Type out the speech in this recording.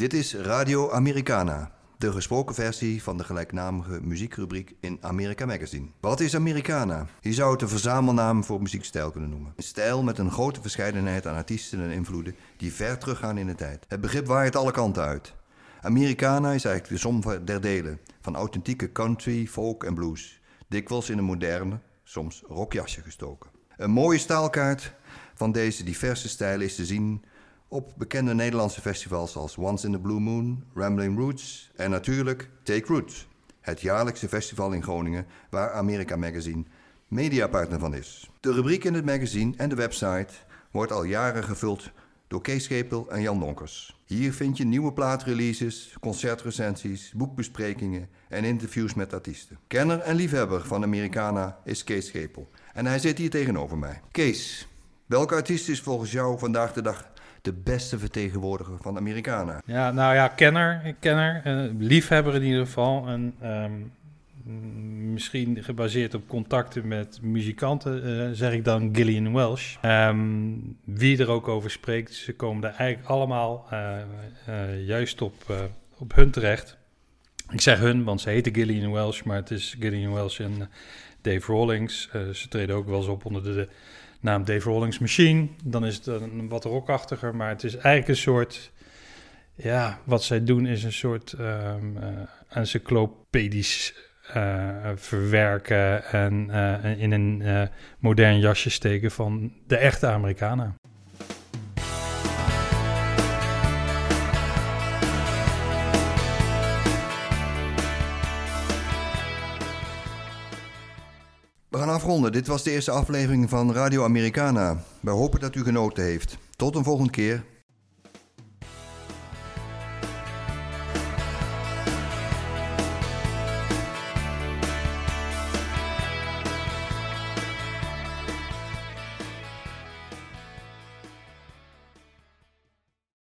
Dit is Radio Americana, de gesproken versie van de gelijknamige muziekrubriek in America Magazine. Wat is Americana? Je zou het een verzamelnaam voor muziekstijl kunnen noemen. Een stijl met een grote verscheidenheid aan artiesten en invloeden die ver teruggaan in de tijd. Het begrip waait alle kanten uit. Americana is eigenlijk de som der delen van authentieke country, folk en blues, dikwijls in een moderne, soms rockjasje gestoken. Een mooie staalkaart van deze diverse stijlen is te zien op bekende Nederlandse festivals als Once in the Blue Moon, Rambling Roots en natuurlijk Take Roots, het jaarlijkse festival in Groningen waar America Magazine mediapartner van is. De rubriek in het magazine en de website wordt al jaren gevuld door Kees Schepel en Jan Donkers. Hier vind je nieuwe plaatreleases, concertrecensies, boekbesprekingen en interviews met artiesten. Kenner en liefhebber van Americana is Kees Schepel en hij zit hier tegenover mij. Kees, welke artiest is volgens jou vandaag de dag de beste vertegenwoordiger van Americana? Ja, nou ja, kenner, kenner uh, liefhebber in ieder geval. En um, misschien gebaseerd op contacten met muzikanten, uh, zeg ik dan Gillian Welsh. Um, wie er ook over spreekt, ze komen er eigenlijk allemaal uh, juist op, op hun terecht. Ik zeg hun, want ze heten Gillian Welsh, maar het is Gillian Welsh en Dave Rawlings. ze treden ook wel eens op onder de, naam Dave Rawlings Machine. Dan is het een wat rockachtiger, maar het is eigenlijk een soort... Ja, wat zij doen is een soort um, uh, encyclopedisch verwerken en in een modern jasje steken van de echte Amerikanen. We gaan afronden. Dit was de eerste aflevering van Radio Americana. We hopen dat u genoten heeft. Tot een volgende keer.